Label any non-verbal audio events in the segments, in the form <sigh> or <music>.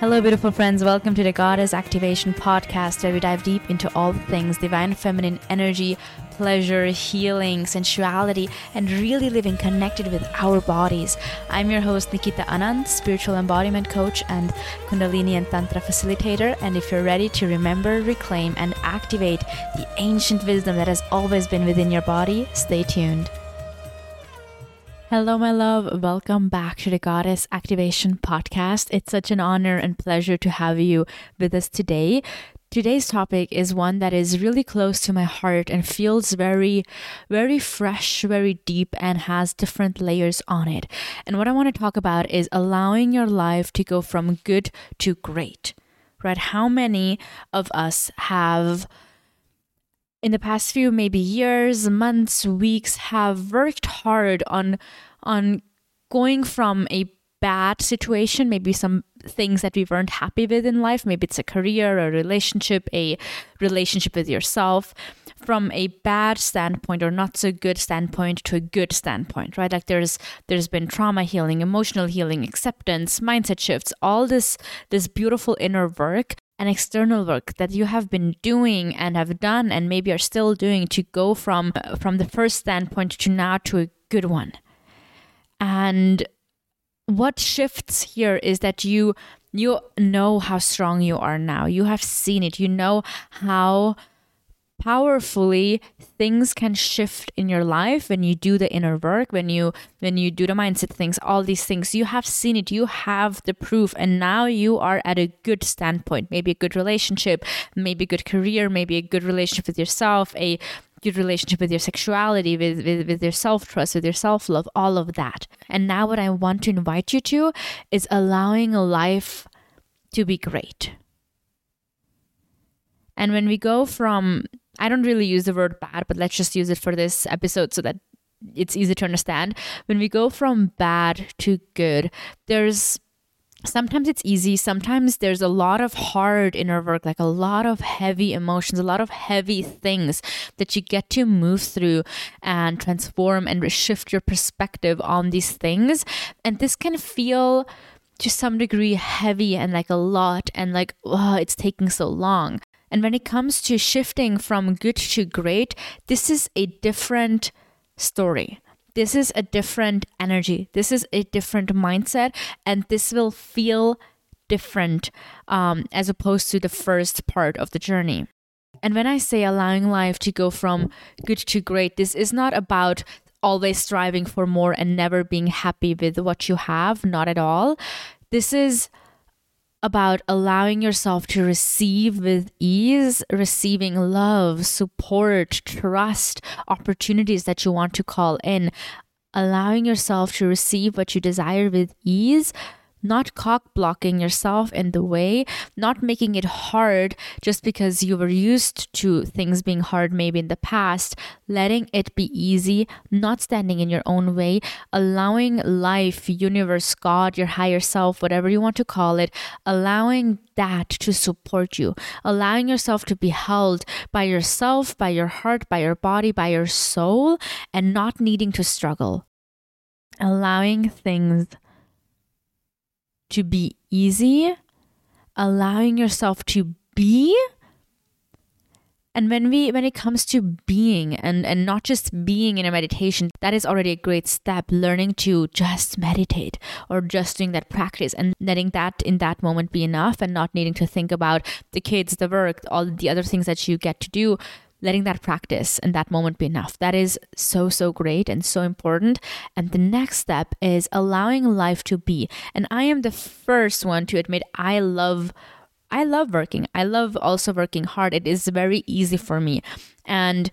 Hello, beautiful friends. Welcome to the Goddess Activation Podcast, where we dive deep into all things divine feminine energy, pleasure, healing, sensuality, and really living connected with our bodies. I'm your host, Nikita Anand, spiritual embodiment coach and Kundalini and Tantra facilitator. And if you're ready to remember, reclaim, and activate the ancient wisdom that has always been within your body, stay tuned. Hello, my love. Welcome back to the Goddess Activation Podcast. It's such an honor and pleasure to have you with us today. Today's topic is one that is really close to my heart and feels very, very fresh, very deep, and has different layers on it. And what I want to talk about is allowing your life to go from good to great, right? How many of us have in the past few maybe years, months, weeks have worked hard on on going from a bad situation, maybe some things that we weren't happy with in life, maybe it's a career, a relationship, a relationship with yourself, from a bad standpoint or not so good standpoint to a good standpoint, right? Like there's there's been trauma healing, emotional healing, acceptance, mindset shifts, all this this beautiful inner work and external work that you have been doing and have done and maybe are still doing to go from uh, from the first standpoint to now to a good one. And what shifts here is that you you know how strong you are now. You have seen it. You know how powerfully things can shift in your life when you do the inner work when you when you do the mindset things all these things. You have seen it. You have the proof. And now you are at a good standpoint. Maybe a good relationship maybe a good career maybe a good relationship with yourself a good relationship with your sexuality with with, with your self-trust with your self-love all of that. And now what i want to invite you to is allowing a life to be great. And when we go from I don't really use the word bad, but let's just use it for this episode so that it's easy to understand. When we go from bad to good, there's sometimes it's easy sometimes there's a lot of hard inner work like a lot of heavy emotions a lot of heavy things that you get to move through and transform and shift your perspective on these things and this can feel to some degree heavy and like a lot and like oh it's taking so long and when it comes to shifting from good to great, this is a different story. This is a different energy. This is a different mindset. And this will feel different um, as opposed to the first part of the journey. And when I say allowing life to go from good to great, this is not about always striving for more and never being happy with what you have, not at all. This is about allowing yourself to receive with ease, receiving love, support, trust, opportunities that you want to call in, allowing yourself to receive what you desire with ease not cock blocking yourself in the way, not making it hard just because you were used to things being hard maybe in the past, letting it be easy, not standing in your own way, allowing life, universe, God, your higher self, whatever you want to call it, allowing that to support you, allowing yourself to be held by yourself, by your heart, by your body, by your soul, and not needing to struggle. Allowing things to be easy, allowing yourself to be. And when we when it comes to being and and not just being in a meditation that is already a great step learning to just meditate or just doing that practice and letting that in that moment be enough and not needing to think about the kids the work all the other things that you get to do letting that practice and that moment be enough. That is so, so great and so important. And the next step is allowing life to be. And I am the first one to admit I love. I love working. I love also working hard. It is very easy for me. And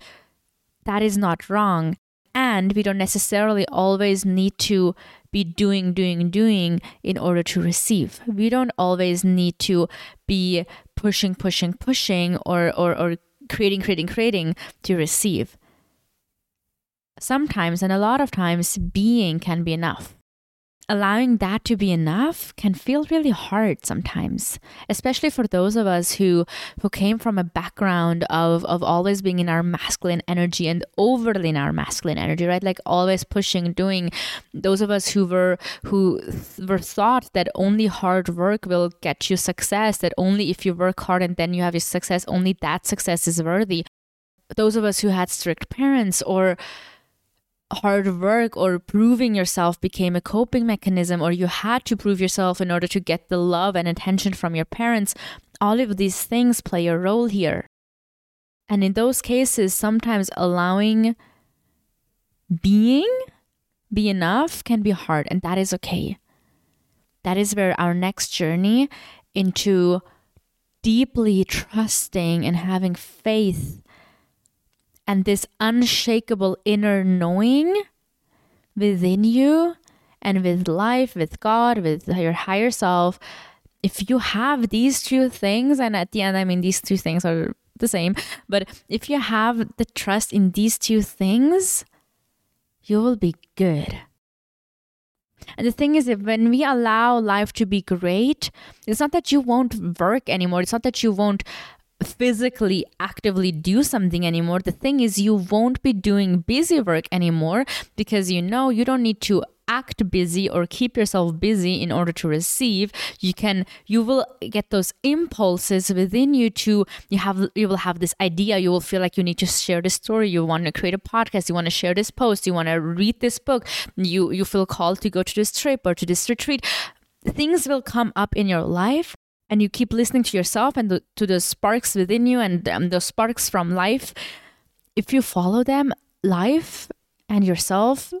that is not wrong. And we don't necessarily always need to be doing, doing, doing in order to receive. We don't always need to be pushing, pushing, pushing or, or, or creating, creating, creating to receive. Sometimes, and a lot of times, being can be enough. Allowing that to be enough can feel really hard sometimes especially for those of us who who came from a background of of always being in our masculine energy and overly in our masculine energy right? Like always pushing doing. Those of us who were who were thought that only hard work will get you success that only if you work hard and then you have your success only that success is worthy. Those of us who had strict parents or hard work or proving yourself became a coping mechanism or you had to prove yourself in order to get the love and attention from your parents, all of these things play a role here. And in those cases, sometimes allowing being be enough can be hard, and that is okay. That is where our next journey into deeply trusting and having faith and this unshakable inner knowing within you and with life, with God, with your higher self, if you have these two things, and at the end, I mean, these two things are the same, but if you have the trust in these two things, you will be good. And the thing is, that when we allow life to be great, it's not that you won't work anymore. It's not that you won't physically actively do something anymore. The thing is, you won't be doing busy work anymore because you know you don't need to act busy or keep yourself busy in order to receive. You can you will get those impulses within you to you have you will have this idea. You will feel like you need to share this story. You want to create a podcast. You want to share this post. You want to read this book. You you feel called to go to this trip or to this retreat. Things will come up in your life and you keep listening to yourself and the, to the sparks within you and um, the sparks from life, if you follow them, life and yourself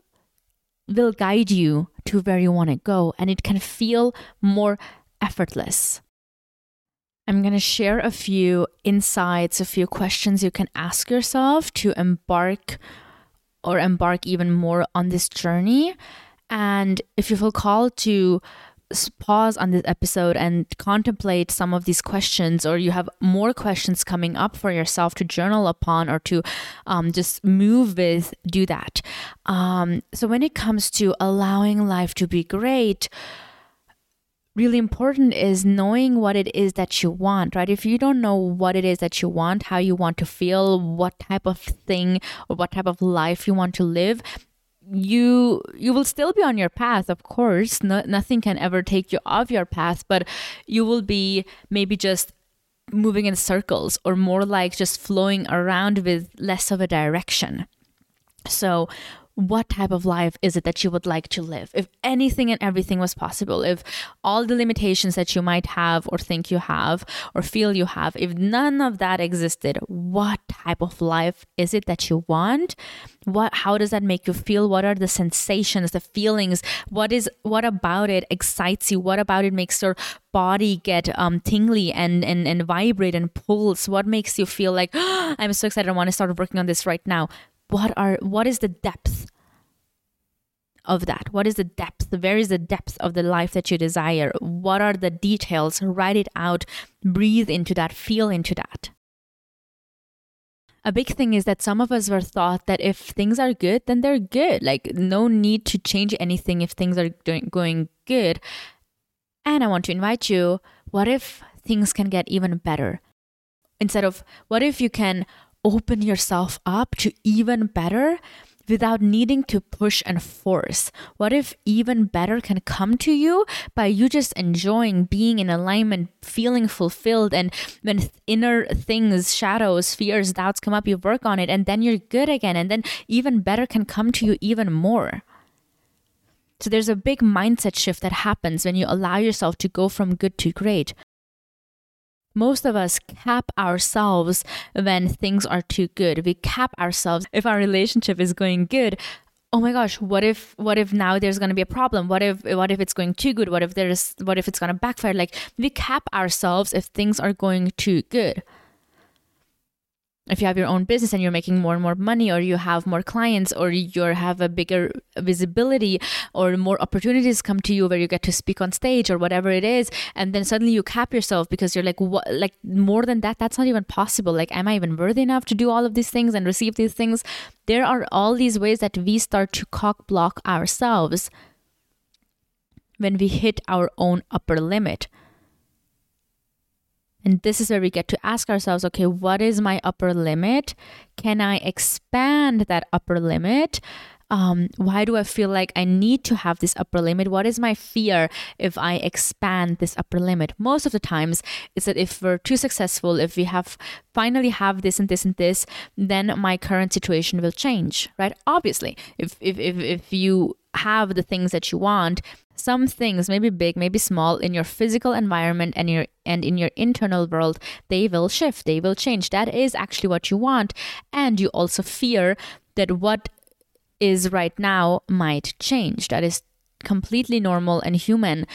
will guide you to where you want to go and it can feel more effortless. I'm going to share a few insights, a few questions you can ask yourself to embark or embark even more on this journey. And if you feel called to pause on this episode and contemplate some of these questions, or you have more questions coming up for yourself to journal upon or to um, just move with, do that. Um, so, when it comes to allowing life to be great, really important is knowing what it is that you want, right? If you don't know what it is that you want, how you want to feel, what type of thing or what type of life you want to live, you you will still be on your path of course. No, nothing can ever take you off your path but you will be maybe just moving in circles or more like just flowing around with less of a direction. So what type of life is it that you would like to live? If anything and everything was possible, if all the limitations that you might have or think you have or feel you have, if none of that existed, what type of life is it that you want? What how does that make you feel? What are the sensations, the feelings? What is what about it excites you? What about it makes your body get um tingly and and, and vibrate and pulse? What makes you feel like oh, <gasps> I'm so excited I want to start working on this right now? What are what is the depth of that? What is the depth? Where is the depth of the life that you desire? What are the details? Write it out. Breathe into that. Feel into that. A big thing is that some of us were thought that if things are good then they're good. Like no need to change anything if things are doing, going good. And i want to invite you what if things can get even better? Instead of what if you can open yourself up to even better without needing to push and force? What if even better can come to you by you just enjoying being in alignment, feeling fulfilled, and when inner things, shadows, fears, doubts come up, you work on it, and then you're good again, and then even better can come to you even more. So there's a big mindset shift that happens when you allow yourself to go from good to great most of us cap ourselves when things are too good. We cap ourselves if our relationship is going good. Oh my gosh, what if what if now there's going to be a problem? What if what if it's going too good? What if there's what if it's going to backfire? Like we cap ourselves if things are going too good if you have your own business and you're making more and more money or you have more clients or you have a bigger visibility or more opportunities come to you where you get to speak on stage or whatever it is and then suddenly you cap yourself because you're like what? Like more than that that's not even possible. Like am i even worthy enough to do all of these things and receive these things? There are all these ways that we start to cock block ourselves when we hit our own upper limit. And this is where we get to ask ourselves okay, what is my upper limit? Can I expand that upper limit? Um, why do I feel like I need to have this upper limit? What is my fear if I expand this upper limit? Most of the times, it's that if we're too successful, if we have finally have this and this and this, then my current situation will change, right? Obviously, if if if, if you have the things that you want, some things, maybe big, maybe small, in your physical environment and your and in your internal world, they will shift, they will change. That is actually what you want. And you also fear that what is right now might change. That is completely normal and human.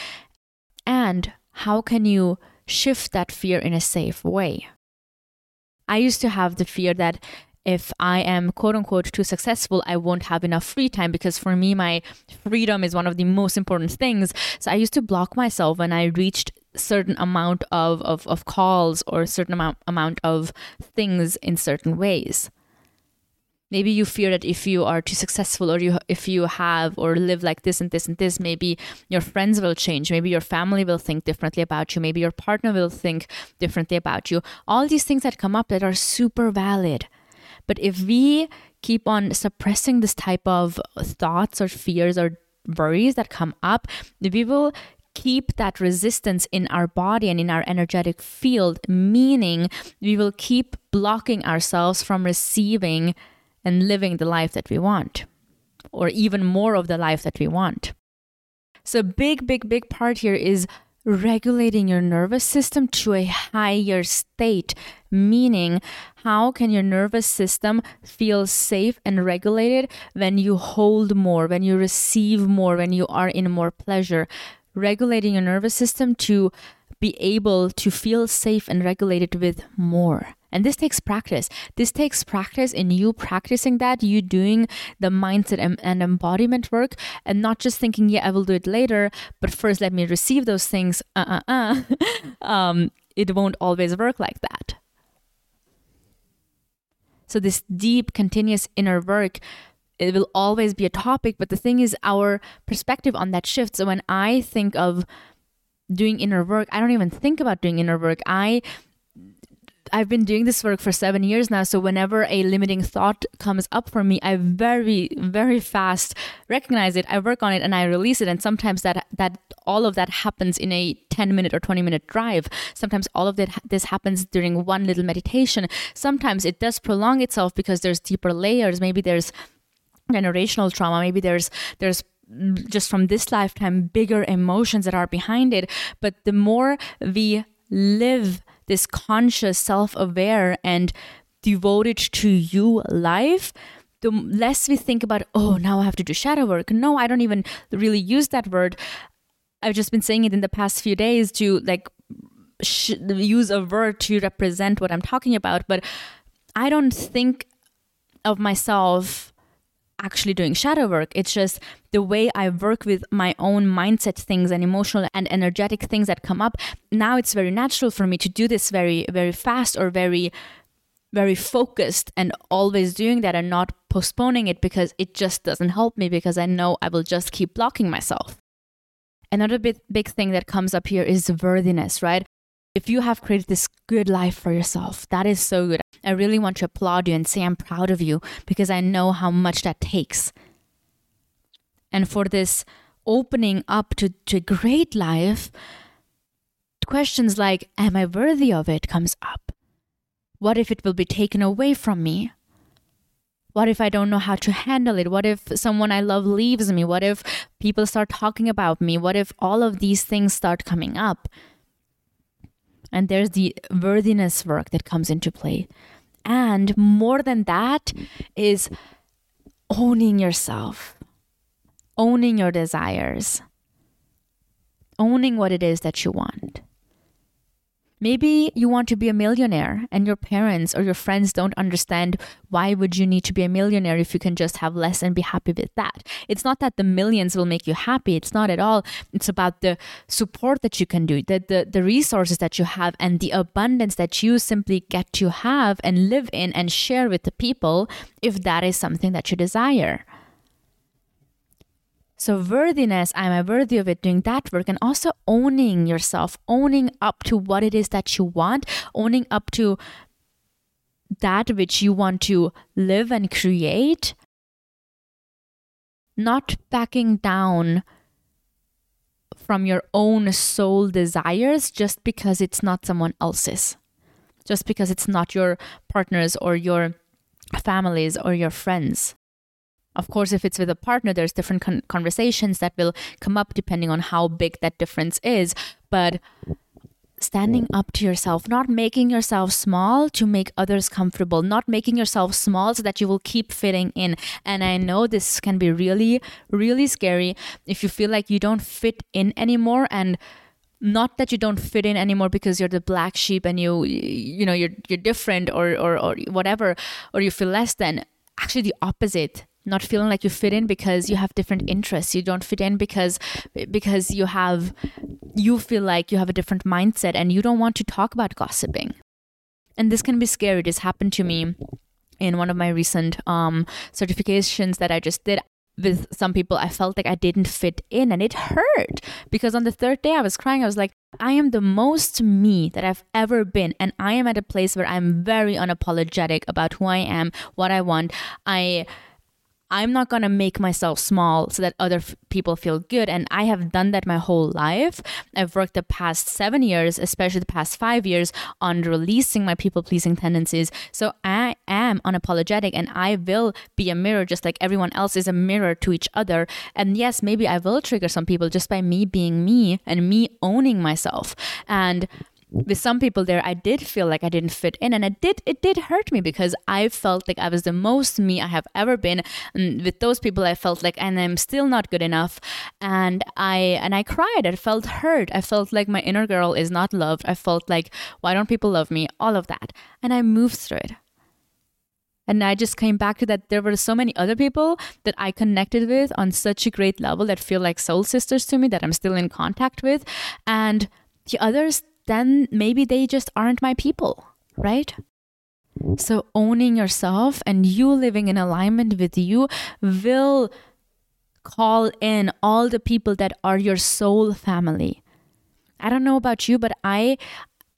And how can you shift that fear in a safe way? I used to have the fear that if I am quote unquote too successful, I won't have enough free time because for me, my freedom is one of the most important things. So I used to block myself when I reached certain amount of, of, of calls or certain amount, amount of things in certain ways. Maybe you fear that if you are too successful or you if you have or live like this and this and this maybe your friends will change. Maybe your family will think differently about you. Maybe your partner will think differently about you. All these things that come up that are super valid but if we keep on suppressing this type of thoughts or fears or worries that come up we will keep that resistance in our body and in our energetic field, meaning we will keep blocking ourselves from receiving and living the life that we want, or even more of the life that we want. So, big, big, big part here is regulating your nervous system to a higher state, meaning, how can your nervous system feel safe and regulated when you hold more, when you receive more, when you are in more pleasure? Regulating your nervous system to be able to feel safe and regulated with more. And this takes practice. This takes practice in you practicing that, you doing the mindset and, embodiment work, and not just thinking, yeah, I will do it later, but first let me receive those things. Uh uh uh. <laughs> um, it won't always work like that. So, this deep, continuous inner work it will always be a topic but the thing is our perspective on that shifts so when i think of doing inner work i don't even think about doing inner work i I've been doing this work for seven years now. So whenever a limiting thought comes up for me, I very, very fast recognize it. I work on it and I release it. And sometimes that that all of that happens in a 10 minute or 20 minute drive. Sometimes all of that this happens during one little meditation. Sometimes it does prolong itself because there's deeper layers. Maybe there's generational trauma. Maybe there's there's just from this lifetime bigger emotions that are behind it. But the more we live this conscious, self aware, and devoted to you life, the less we think about, oh, now I have to do shadow work. No, I don't even really use that word. I've just been saying it in the past few days to like sh- use a word to represent what I'm talking about. But I don't think of myself actually doing shadow work. It's just the way I work with my own mindset things and emotional and energetic things that come up. Now it's very natural for me to do this very, very fast or very, very focused and always doing that and not postponing it because it just doesn't help me because I know I will just keep blocking myself. Another big, big thing that comes up here is worthiness, right? If you have created this good life for yourself, that is so good. I really want to applaud you and say I'm proud of you because I know how much that takes. And for this opening up to, to a great life, questions like, Am I worthy of it? comes up. What if it will be taken away from me? What if I don't know how to handle it? What if someone I love leaves me? What if people start talking about me? What if all of these things start coming up? And there's the worthiness work that comes into play. And more than that is owning yourself, owning your desires, owning what it is that you want. Maybe you want to be a millionaire and your parents or your friends don't understand why would you need to be a millionaire if you can just have less and be happy with that. It's not that the millions will make you happy. It's not at all. It's about the support that you can do, the, the, the resources that you have and the abundance that you simply get to have and live in and share with the people if that is something that you desire. So, worthiness, am I worthy of it? Doing that work and also owning yourself, owning up to what it is that you want, owning up to that which you want to live and create, not backing down from your own soul desires just because it's not someone else's, just because it's not your partner's or your families or your friends. Of course, if it's with a partner, there's different con- conversations that will come up depending on how big that difference is. But standing up to yourself, not making yourself small to make others comfortable, not making yourself small so that you will keep fitting in. And I know this can be really, really scary if you feel like you don't fit in anymore and not that you don't fit in anymore because you're the black sheep and you you know you're you're different or or, or whatever or you feel less than actually the opposite not feeling like you fit in because you have different interests. You don't fit in because because you have you feel like you have a different mindset and you don't want to talk about gossiping. And this can be scary. This happened to me in one of my recent um, certifications that i just did with some people. I felt like i didn't fit in and it hurt because on the third day i was crying. I was like i am the most me that i've ever been and i am at a place where i'm very unapologetic about who i am what i want. I I'm not going to make myself small so that other f- people feel good. And I have done that my whole life. I've worked the past seven years, especially the past five years, on releasing my people pleasing tendencies. So I am unapologetic and I will be a mirror just like everyone else is a mirror to each other. And yes, maybe I will trigger some people just by me being me and me owning myself. And with some people there i did feel like i didn't fit in and it did it did hurt me because i felt like i was the most me i have ever been. And with those people i felt like and i'm still not good enough. And i and i cried. I felt hurt. I felt like my inner girl is not loved. I felt like why don't people love me? All of that. And i moved through it. And I just came back to that. There were so many other people that I connected with on such a great level that feel like soul sisters to me that I'm still in contact with. And the others then maybe they just aren't my people, right? So owning yourself and you living in alignment with you will call in all the people that are your soul family. I don't know about you, but I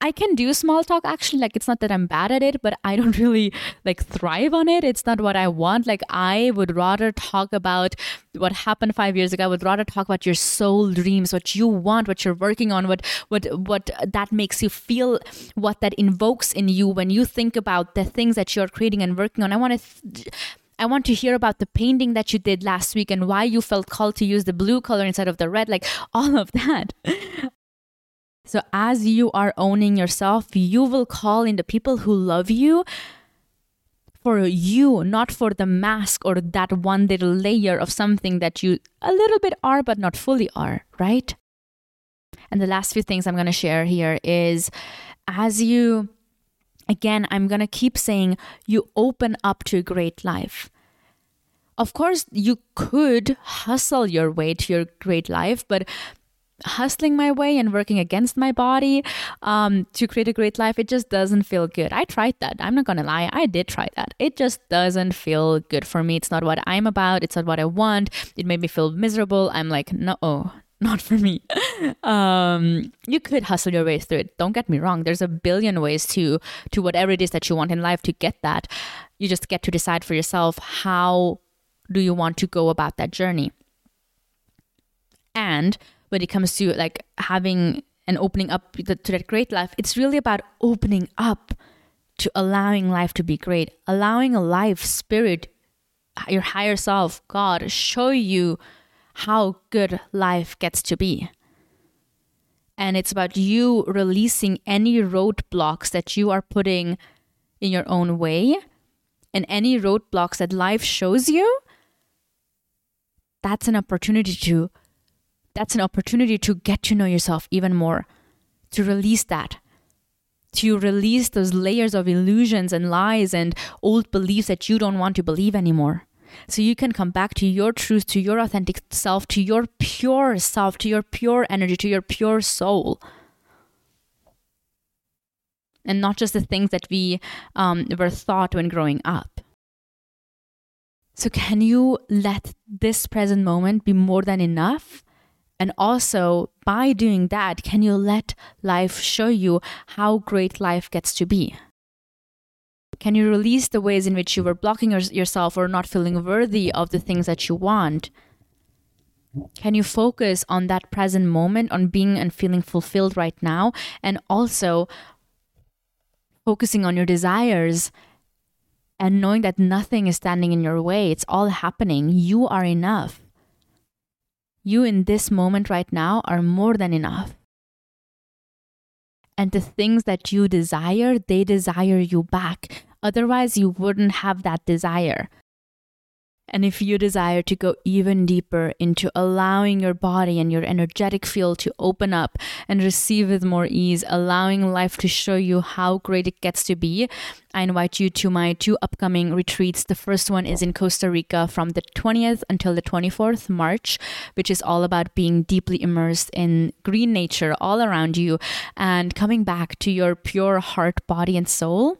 I can do small talk actually. Like it's not that I'm bad at it, but I don't <laughs> really like thrive on it. It's not what I want. Like I would rather talk about what happened five years ago. I would rather talk about your soul dreams, what you want, what you're working on, what what what that makes you feel, what that invokes in you when you think about the things that you're creating and working on. I want to. Th- I want to hear about the painting that you did last week and why you felt called to use the blue color instead of the red, like all of that. <laughs> So, as you are owning yourself, you will call in the people who love you for you, not for the mask or that one little layer of something that you a little bit are, but not fully are, right? And the last few things I'm going to share here is as you, again, I'm going to keep saying you open up to a great life. Of course, you could hustle your way to your great life, but hustling my way and working against my body um, to create a great life, it just doesn't feel good. I tried that. I'm not gonna lie. I did try that. It just doesn't feel good for me. It's not what I'm about. It's not what I want. It made me feel miserable. I'm like, no, oh, <laughs> not for me. <laughs> um, you could hustle your way through it. Don't get me wrong. There's a billion ways to to whatever it is that you want in life to get that. You just get to decide for yourself how do you want to go about that journey. And when it comes to like having and opening up to that great life, it's really about opening up to allowing life to be great, allowing a life, spirit, your higher self, God, show you how good life gets to be. And it's about you releasing any roadblocks that you are putting in your own way and any roadblocks that life shows you. That's an opportunity to that's an opportunity to get to know yourself even more, to release that, to release those layers of illusions and lies and old beliefs that you don't want to believe anymore. So you can come back to your truth, to your authentic self, to your pure self, to your pure energy, to your pure soul. And not just the things that we um, were taught when growing up. So, can you let this present moment be more than enough? And also, by doing that, can you let life show you how great life gets to be? Can you release the ways in which you were blocking yourself or not feeling worthy of the things that you want? Can you focus on that present moment, on being and feeling fulfilled right now, and also focusing on your desires and knowing that nothing is standing in your way? It's all happening. You are enough. You in this moment right now are more than enough. And the things that you desire, they desire you back. Otherwise, you wouldn't have that desire. And if you desire to go even deeper into allowing your body and your energetic field to open up and receive with more ease, allowing life to show you how great it gets to be, I invite you to my two upcoming retreats. The first one is in Costa Rica from the 20th until the 24th March, which is all about being deeply immersed in green nature all around you and coming back to your pure heart, body, and soul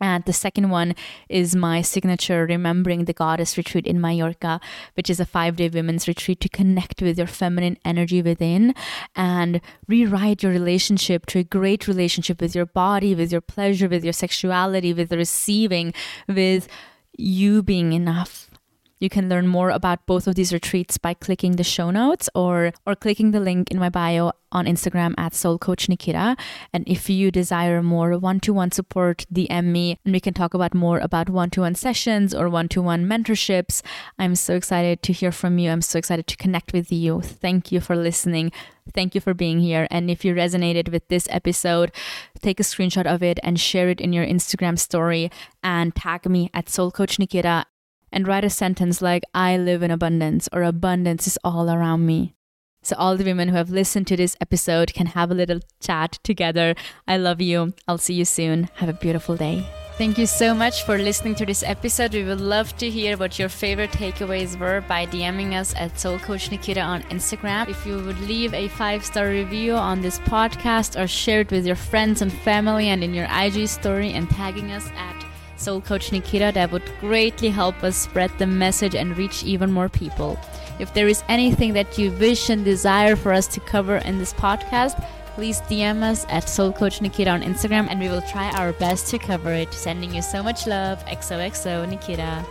and the second one is my signature Remembering the Goddess retreat in Mallorca, which is a five day women's retreat to connect with your feminine energy within and rewrite your relationship to a great relationship with your body, with your pleasure, with your sexuality, with receiving, with you being enough you can learn more about both of these retreats by clicking the show notes or or clicking the link in my bio on Instagram at Soul Coach Nikita. And if you desire more one-to-one support, DM me and we can talk about more about one-to-one sessions or one-to-one mentorships. I'm so excited to hear from you. I'm so excited to connect with you. Thank you for listening. Thank you for being here. And if you resonated with this episode, take a screenshot of it and share it in your Instagram story and tag me at Soul Coach Nikita and write a sentence like, I live in abundance, or abundance is all around me. So, all the women who have listened to this episode can have a little chat together. I love you. I'll see you soon. Have a beautiful day. Thank you so much for listening to this episode. We would love to hear what your favorite takeaways were by DMing us at Soul Coach Nikita on Instagram. If you would leave a five star review on this podcast or share it with your friends and family and in your IG story and tagging us at Soul Coach Nikita, that would greatly help us spread the message and reach even more people. If there is anything that you wish and desire for us to cover in this podcast, please DM us at Soul Coach Nikita on Instagram and we will try our best to cover it. Sending you so much love. XOXO Nikita.